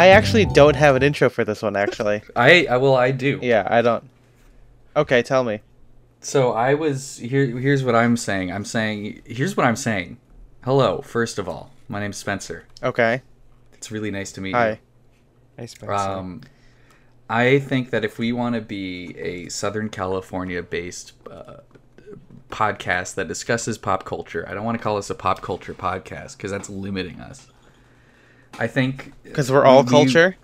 I actually don't have an intro for this one. Actually, I, I well I do. yeah, I don't. Okay, tell me. So I was here. Here's what I'm saying. I'm saying. Here's what I'm saying. Hello. First of all, my name's Spencer. Okay. It's really nice to meet you. Hi. Hey, Spencer. you. Um, I think that if we want to be a Southern California-based uh, podcast that discusses pop culture, I don't want to call this a pop culture podcast because that's limiting us. I think Because we're all we- culture.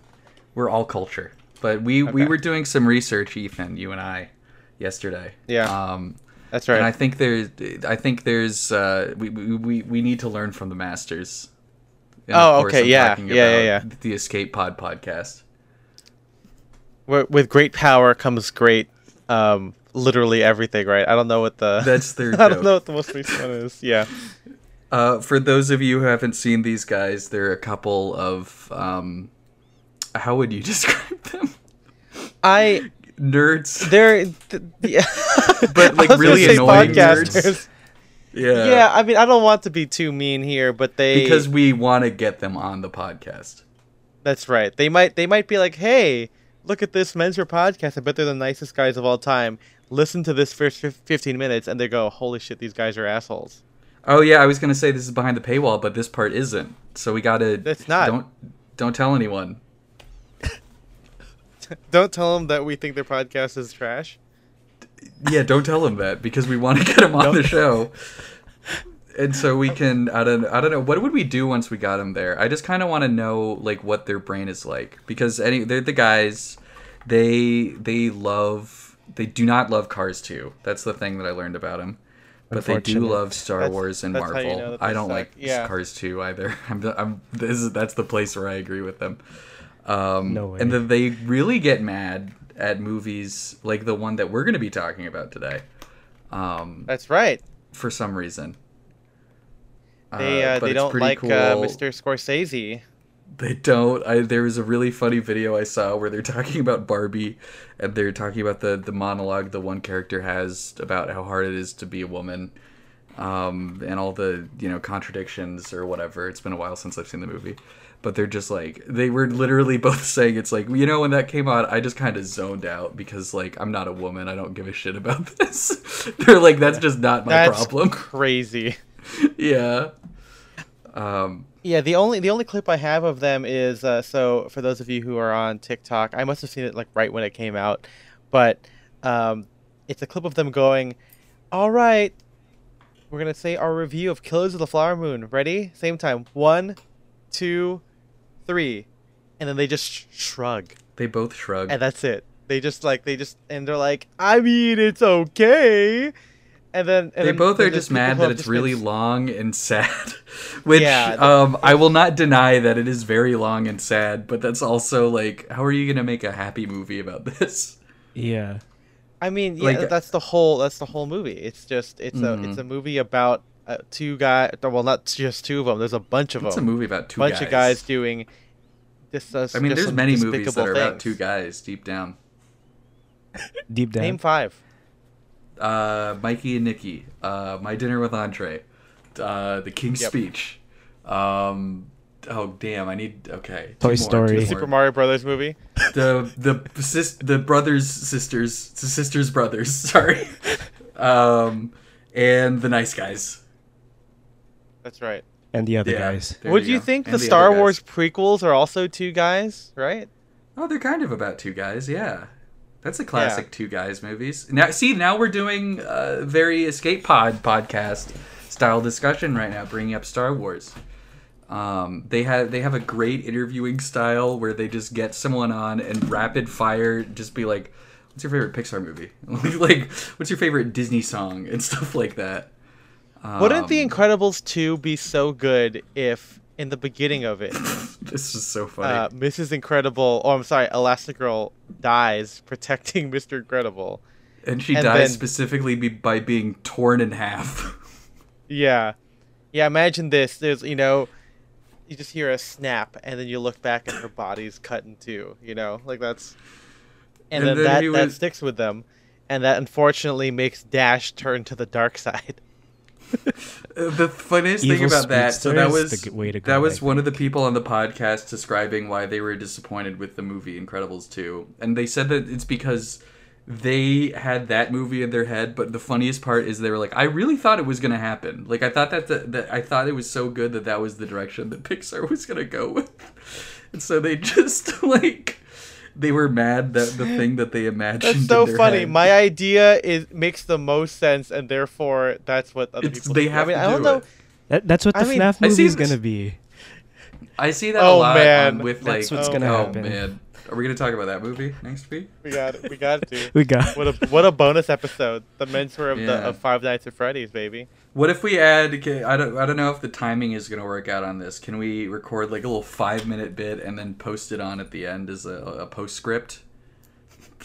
We're all culture. But we we were doing some research, Ethan, you and I, yesterday. Yeah. Um, That's right. And I think there's, I think there's, uh, we, we, we, need to learn from the masters. Oh, okay, I'm yeah, yeah, yeah, The Escape Pod podcast. Wi- With great power comes great, um, literally everything. Right? I don't know what the. That's their I don't know what the most recent one is. Yeah. Uh, for those of you who haven't seen these guys, they're a couple of, um, how would you describe them? I Nerds. they're th- yeah. But, like, I was gonna really annoying podcasters. Yeah. Yeah, I mean, I don't want to be too mean here, but they Because we want to get them on the podcast. That's right. They might they might be like, "Hey, look at this Mentor podcast. I bet they're the nicest guys of all time." Listen to this first 15 minutes and they go, "Holy shit, these guys are assholes." Oh yeah, I was gonna say this is behind the paywall, but this part isn't. So we gotta. It's not. Don't don't tell anyone. Don't tell them that we think their podcast is trash. Yeah, don't tell them that because we want to get them on the show. And so we can. I don't. I don't know. What would we do once we got them there? I just kind of want to know like what their brain is like because any they're the guys. They they love. They do not love Cars 2. That's the thing that I learned about them. But they do love Star That's- Wars and that's how you Marvel. know I don't suck. like Yeah. Cars 2 either. I'm, the, I'm this is that's the place where I agree with them. Um, No way. And then they really get mad at movies like the one that we're going to be talking about today. Um, That's right. for some reason. They Uh, uh, they don't like cool. uh, Mr. Scorsese. They don't. I there was a really funny video I saw where they're talking about Barbie, and they're talking about the the monologue the one character has about how hard it is to be a woman, um, and all the you know contradictions or whatever. It's been a while since I've seen the movie, but they're just like they were literally both saying it's like you know when that came out I just kind of zoned out because like I'm not a woman I don't give a shit about this. they're like that's just not my That's problem. crazy. yeah. Um. Yeah, the only the only clip I have of them is uh, so for those of you who are on TikTok, I must have seen it like right when it came out, but um, it's a clip of them going, "All right, we're gonna say our review of Killers of the Flower Moon. Ready? Same time. One, two, three, and then they just sh- shrug, They both shrug. and that's it. They just like they just and they're like, I mean, it's okay. And then and they then both are just mad that it's just really been- long and sad. Which Yeah, um, I will not deny that it is very long and sad, but that's also like, how are you gonna make a happy movie about this? yeah. I mean, yeah, Like- that's the whole that's the whole movie. It's just it's a it's Mhm. a movie about uh, two guys. Well, not just two of them. There's a bunch of them. It's a movie about two bunch guys. of guys doing. This, uh, I mean, there's many movies that despicable are about two guys deep down. Deep down. Name five. Uh, Mikey and Nicky, uh, My Dinner with Andre, uh, The King's Yep. Speech. Um, oh damn, I need okay. Toy more, Story. The The. Super Mario Brothers movie. the the sis, the brothers sisters the sisters brothers sorry um and the nice guys That's right. And the other yeah guys. Would you go. think And the other Star. Wars prequels are also two guys? Right. oh they're kind of about two guys yeah that's a classic two guys movies. Now see now we're doing a very escape pod podcast style discussion right now bringing up star wars. Um, they have they have a great interviewing style where they just get someone on and rapid fire just be like what's your favorite pixar movie? Like what's your favorite disney song? and stuff like that. Wouldn't The Um, Incredibles two be so good if in the beginning of it, this is so funny uh, Mrs. Incredible, or I'm sorry, Elastigirl dies protecting Mr. Incredible. and she and dies then- specifically be, by being torn in half Yeah. Yeah, imagine this. There's, you know, you just hear a snap and then you look back and her body's cut in two, you know? Like that's and, And then, then that he that sticks with them and that unfortunately makes Dash turn to the dark side. The funniest thing about that, so that was the way to go, that was I one of the people on the podcast describing why they were disappointed with the movie Incredibles 2. And they said that it's because they had that movie in their head, but the funniest part is they were like, I really thought it was going to happen. Like I thought that, the, that I thought it was so good that that was the direction that Pixar was going to go with. And so they just like they were mad that the thing that they imagined That's in so their funny. head- My idea is makes the most sense, and therefore that's what other It's- people. they do. have I mean, to I don't do know. That, that's what the I mean, FNAF movie is gonna be. I see that Oh, a lot um, man. on with That's what's oh, gonna oh, happen. man. Are we gonna talk about that movie next week? We got it. We got to. We got. What a what a bonus episode. The menswear of the of Five Nights at Freddy's, baby. What if we add? okay, I don't. I don't know if the timing is gonna work out on this. Can we record like a little five minute bit and then post it on at the end as a, a postscript?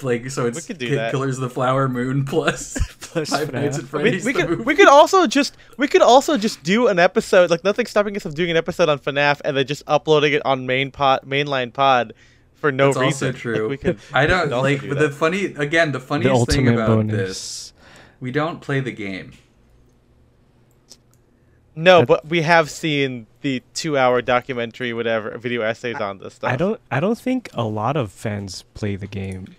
Like so, it's could do that. Killers of the Flower Moon plus, Plus Five Nights at FNAF. We, Freddy's. we the could movie. we could also just we could also just do an episode like nothing stopping us from doing an episode on FNAF and then just uploading it on main pod mainline pod for no That's reason. also true. Like, we could, I don't could also like do but that. the funny again. The The funniest thing about bonus. this, we don't play the game. No, That- but we have seen the two-hour documentary, whatever video essays on this stuff. I don't. I don't think a lot of fans play the game.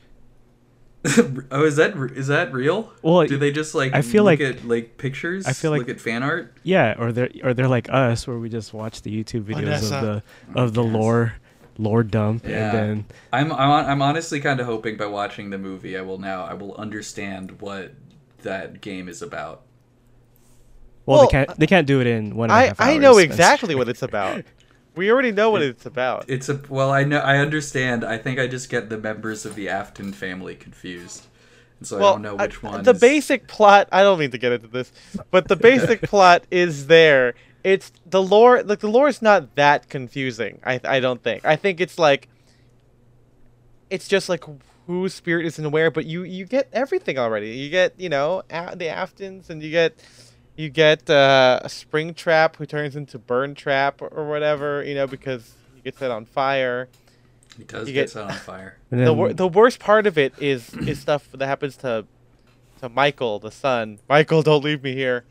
oh, is that is that real? Well, do they just like I feel look like- at like pictures? I feel like- look at fan art. Yeah, or they're or they're like us, where we just watch the YouTube oh, videos Vanessa. of the of the Yes. lore lore dump, Yeah. and then I'm I'm, I'm honestly kind of hoping by watching the movie, I will now I will understand what that game is about. well, Well, they can't they can't do it in one and a I half I know exactly what it's about. We already know what it's about. It's a well, I know I understand. I think I just get the members of the Afton family confused, and so I well, don't know I- which one. the basic plot. I don't mean to get into this, but the basic plot is there. It's the lore. Like the lore is not that confusing. I I don't think. I think it's like. It's just like whose spirit is in where, but you you get everything already. You get you know a- the Aftons, and you get you get uh, a Springtrap who turns into Burntrap or, or whatever. You know because he gets set on fire. He does you get get- set on fire. And the then, wor- the worst part of it is is stuff that happens to to Michael, the son. Michael, don't leave me here.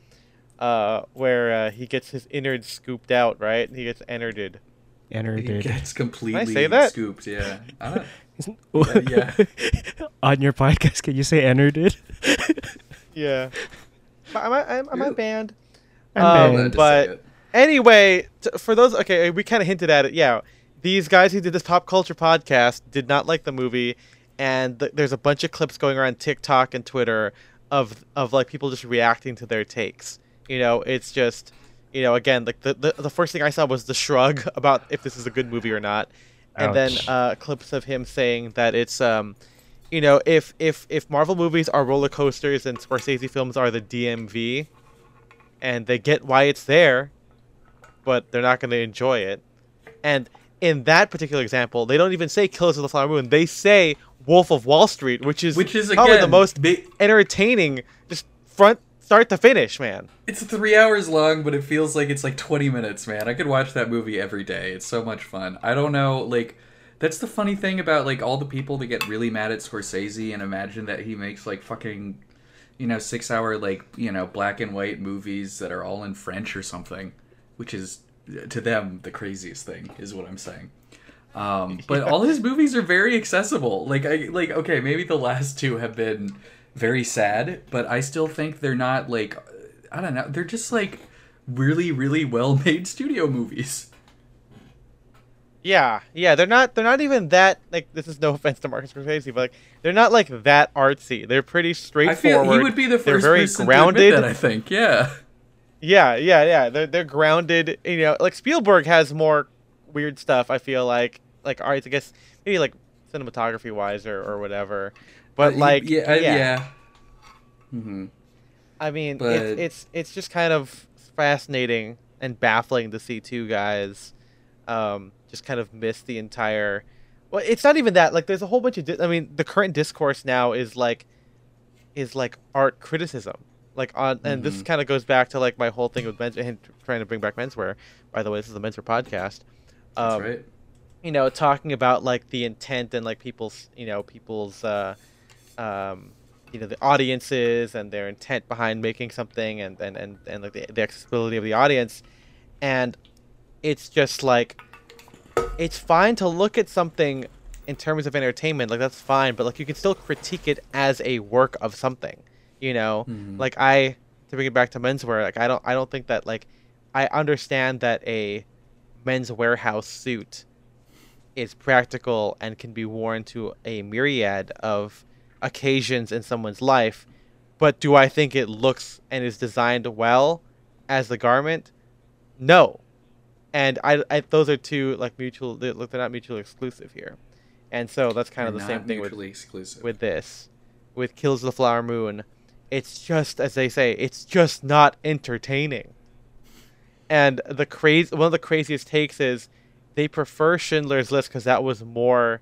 Uh, where uh, he gets his innards scooped out, right? He gets entered. enter He gets completely say that? scooped. Yeah. Yeah. yeah. On your podcast, can you say enter? Yeah. Am I, am, am I banned? I'm Um, banned. but- Anyway, t- for those, okay, we kind of hinted at it. Yeah, these guys who did this pop culture podcast did not like the movie, and th- there's a bunch of clips going around TikTok and Twitter of of like people just reacting to their takes. You know, it's just, you know, again, like the the, the first thing I saw was the shrug about if this is a good movie or not, and then Ouch. uh, clips of him saying that it's um. You know, if if if Marvel movies are roller coasters and Scorsese films are the DMV, and they get why it's there, but they're not going to enjoy it. And in that particular example, they don't even say Killers of the Flower Moon. They say Wolf of Wall Street, which is which is probably again the most big, entertaining, just front start to finish, man. It's three hours long, but it feels like it's like 20 minutes, man. I could watch that movie every day. It's so much fun. I don't know, like, that's the funny thing about, like, all the people that get really mad at Scorsese and imagine that he makes, like, fucking, you know, six hour, like, you know, black and white movies that are all in French or something, which is, to them, the craziest thing, is what I'm saying. Um, but all his movies are very accessible. Like, I, like, okay, maybe the last two have been very sad, but I still think they're not like I don't know. They're just like really, really well made studio movies. Yeah, yeah, they're not they're not even that like this is no offense to Marcus Scorsese, but like they're not like that artsy. They're pretty I straightforward. feel he would be the They're first very person grounded. to admit that. I think, yeah. Yeah, yeah, yeah. They're they're grounded. You know, like Spielberg has more weird stuff. I feel like like art. I guess maybe like cinematography wise or, or whatever. But Uh, like yeah, I- yeah, yeah. hmm I mean But- it's it's it's just kind of fascinating and baffling to see two guys um, just kind of miss the entire. Well, it's not even that. Like, there's a whole bunch of. Di- I mean, the current discourse now is like, is like art criticism. Like on, and this Mhm. kind of goes back to like my whole thing with men's and trying to bring back menswear. By the way, this is a menswear podcast. That's Um, right. you know, talking about like the intent and like people's, you know, people's, uh, um, you know the audiences and their intent behind making something and and and, and like the, the accessibility of the audience and it's just like it's fine to look at something in terms of entertainment like that's fine but like you can still critique it as a work of something you know Mhm. like i to bring it back to menswear like i don't i don't think that like i understand that a men's warehouse suit is practical and can be worn to a myriad of occasions in someone's life but do i think it looks and is designed well as the garment? No. And I, I those are two like mutual they're, look, they're not mutually exclusive here. And so that's kind of the They're same thing with exclusive. with this. With kills the flower moon it's just as they say it's just not entertaining. And the crazy one of the craziest takes is they prefer schindler's list because that was more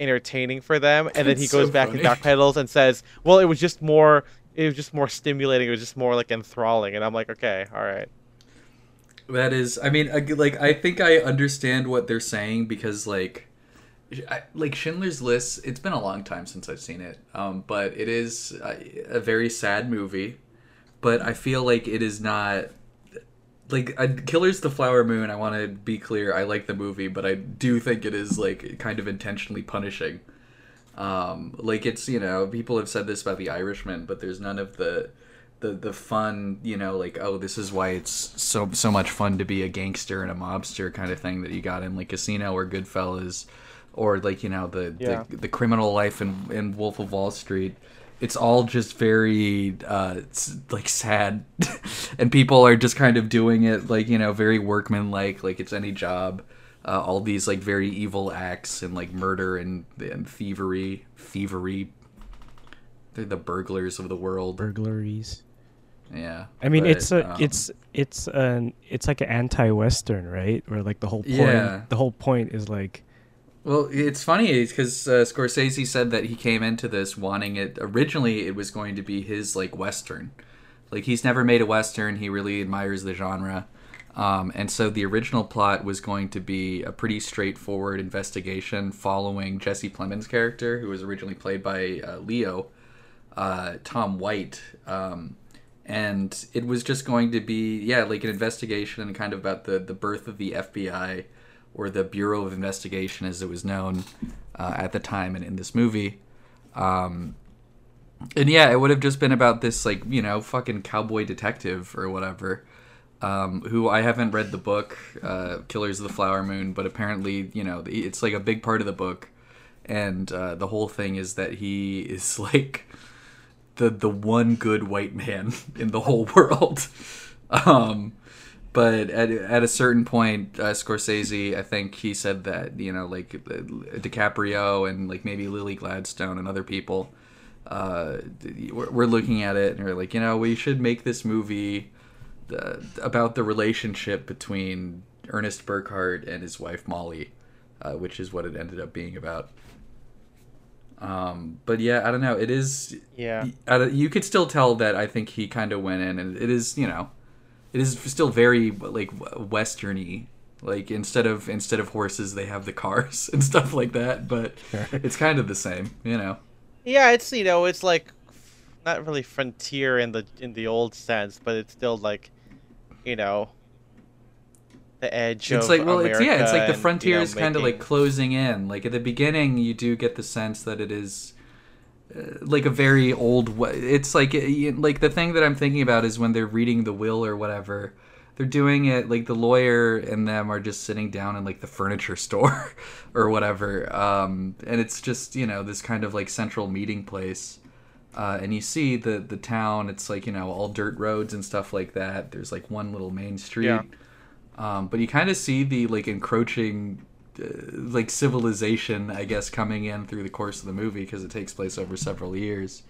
entertaining for them and then he It's goes so back funny. and backpedals and says well it was just more it was just more stimulating it was just more like enthralling and i'm like okay all right That is, I mean, like I think I understand what they're saying because like, I, like Schindler's List. It's been a long time since I've seen it, um, but it is a, a very sad movie. But I feel like it is not like I, Killers the Flower Moon. I want to be clear. I like the movie, but I do think it is like kind of intentionally punishing. Um, like it's you know people have said this about The Irishman, but there's none of the the the fun you know like oh this is why it's so so much fun to be a gangster and a mobster kind of thing that you got in like Casino or Goodfellas, or like you know the Yeah. the, the criminal life in in Wolf of Wall Street. It's all just very uh, like sad, and people are just kind of doing it like you know very workmanlike, like it's any job. Uh, all these like very evil acts and like murder and, and thievery, thievery. They're the burglars of the world. burglaries. Yeah. I mean, but, it's a, um, it's it's an it's like an anti-western, right? Where like the whole point, Yeah. the whole point is like, Well, it's funny because uh, Scorsese said that he came into this wanting it. Originally, it was going to be his like western. Like he's never made a western. He really admires the genre, um, and so the original plot was going to be a pretty straightforward investigation following Jesse Plemons' character, who was originally played by uh, Leo, uh, Tom White. Um, and it was just going to be yeah like an investigation and kind of about the the birth of the FBI or the Bureau of Investigation as it was known uh, at the time and in this movie. Um, and yeah, it would have just been about this like you know fucking cowboy detective or whatever. Um, who I haven't read the book, uh, Killers of the Flower Moon, but apparently you know it's like a big part of the book, and uh, the whole thing is that he is like the the one good white man in the whole world. Um, but at, at a certain point, uh, Scorsese, I think he said that you know like uh, DiCaprio and like maybe Lily Gladstone and other people, uh, we're, looking at it and we're like you know we should make this movie uh, about the relationship between Ernest Burkhart and his wife Molly, uh, which is what it ended up being about. Um, but yeah, I don't know. It is yeah I you could still tell that I think he kind of went in, and it is you know, it is still very like westerny. Like instead of instead of horses, they have the cars and stuff like that. But it's kind of the same, you know. Yeah, it's you know, it's like not really frontier in the in the old sense, but it's still like, you know, the edge. It's of like well, it's yeah, it's like America the and, frontier you know, is kind of like closing in. Like at the beginning, you do get the sense that it is. Uh, Like a very old, we- it's like like the thing that I'm thinking about is when they're reading the will or whatever, they're doing it like the lawyer and them are just sitting down in like the furniture store or whatever, um, and it's just you know this kind of like central meeting place, uh, and you see the the town. It's like you know all dirt roads and stuff like that. There's like one little main street. Yeah. Um, but you kind of see the like encroaching, like civilization, I guess, coming in through the course of the movie because it takes place over several years.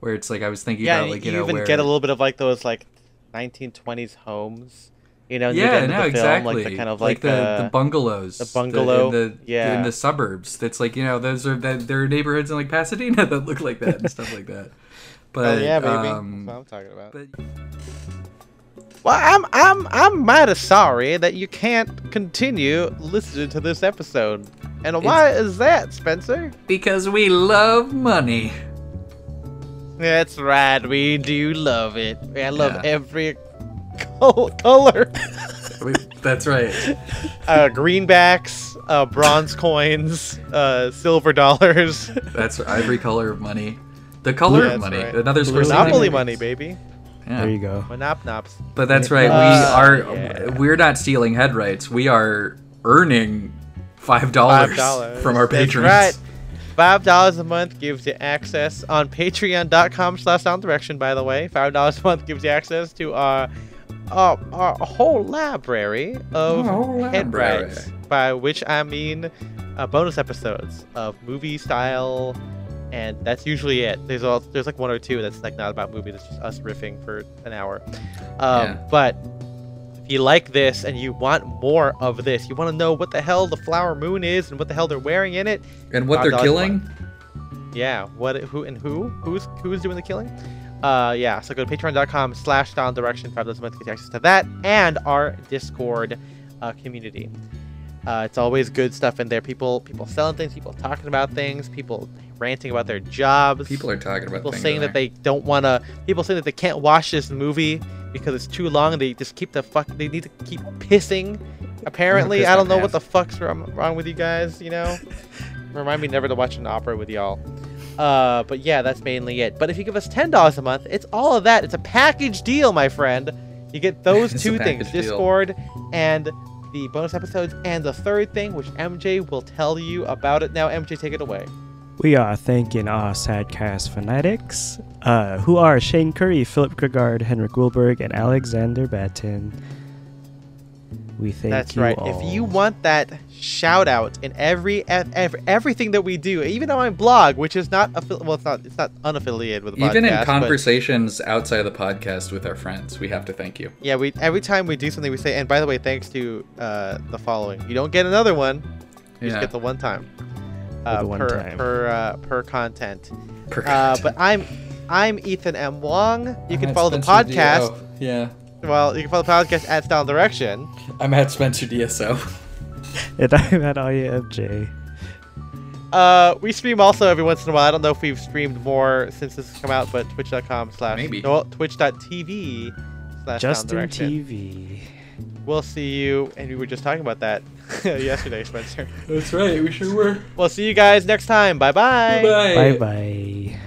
Where it's like I was thinking Yeah, about, like you, you, know, even where get a little bit of like those like 1920s homes. You know, yeah, no, film, exactly. like the kind of like, the uh, the bungalows, the bungalow, in the yeah. in the suburbs. That's like you know those are that there are neighborhoods in like Pasadena that look like that and stuff like that. But oh yeah, baby. um, That's what I'm talking about. but Well, I'm I'm I'm mighty sorry that you can't continue listening to this episode. And why is that, Spencer? because we love money. That's right. We do love it. I love Yeah. every col- color. Mean, that's right. uh, greenbacks, uh, bronze coins, uh, silver dollars, That's every color of money. The color That's of money. right. Another monopoly money, baby. Yeah. There you go. Monop nops. But that's right. Uh, we are. yeah. We're not stealing head rights. We are earning five dollars from our That's patrons. right. Five dollars a month gives you access on patreon.com slash down direction, by the way. Five dollars a month gives you access to our our, our whole library of whole head library. rights. By which I mean uh, bonus episodes of movie style and that's usually it. There's all there's like one or two that's like not about movie, that's just us riffing for an hour. Um, Yeah. but if you like this and you want more of this, you want to know what the hell the flower moon is and what the hell they're wearing in it, And what they're killing? yeah, what who and who who's who's doing the killing? Uh, yeah. So go to patreon.com slash down direction five dollars a month to get access to that and our Discord uh, community. Uh, it's always good stuff in there. People people selling things, people talking about things, people ranting about their jobs. People are talking about things. people saying that they don't want to. People saying that they can't watch this movie because it's too long. They just keep the fuck. They need to keep pissing. Apparently, piss I don't know what the fuck's wrong, wrong with you guys. You know, remind me never to watch an opera with y'all. Uh, but yeah, that's mainly it. But if you give us ten dollars a month, it's all of that. It's a package deal, my friend. You get those two things: deal. Discord and the bonus episodes, and the third thing, which MJ will tell you about it now. MJ, take it away. We are thanking our Sadcast fanatics, uh, who are Shane Curry, Philip Gregard, Henrik Wilberg, and Alexander Batten. We thank That's you right. all. If you want that shout out in every, ev- ev- everything that we do, even on my blog, which is not affi- well, it's not it's not unaffiliated with the Even podcast, in but conversations outside of the podcast with our friends, we have to thank you. yeah, we every time we do something, we say. And by the way, thanks to uh, the following, you don't get another one. You just get the one time. the Uh, one per time. per uh, per content. Per Uh, content. but I'm I'm Ethan M. Wong. You can I'm at follow the Spencer D- podcast. oh, yeah. Well, you can follow the podcast at Style Direction. I'm at Spencer DSO. and I'm at IFJ. Uh, we stream also every once in a while. I don't know if we've streamed more since this has come out, but twitch.com slash Maybe. no, twitch.tv slash Justin. TV. We'll see you, and we were just talking about that yesterday, Spencer. That's right. We sure were. We'll see you guys next time. Bye bye. Bye bye.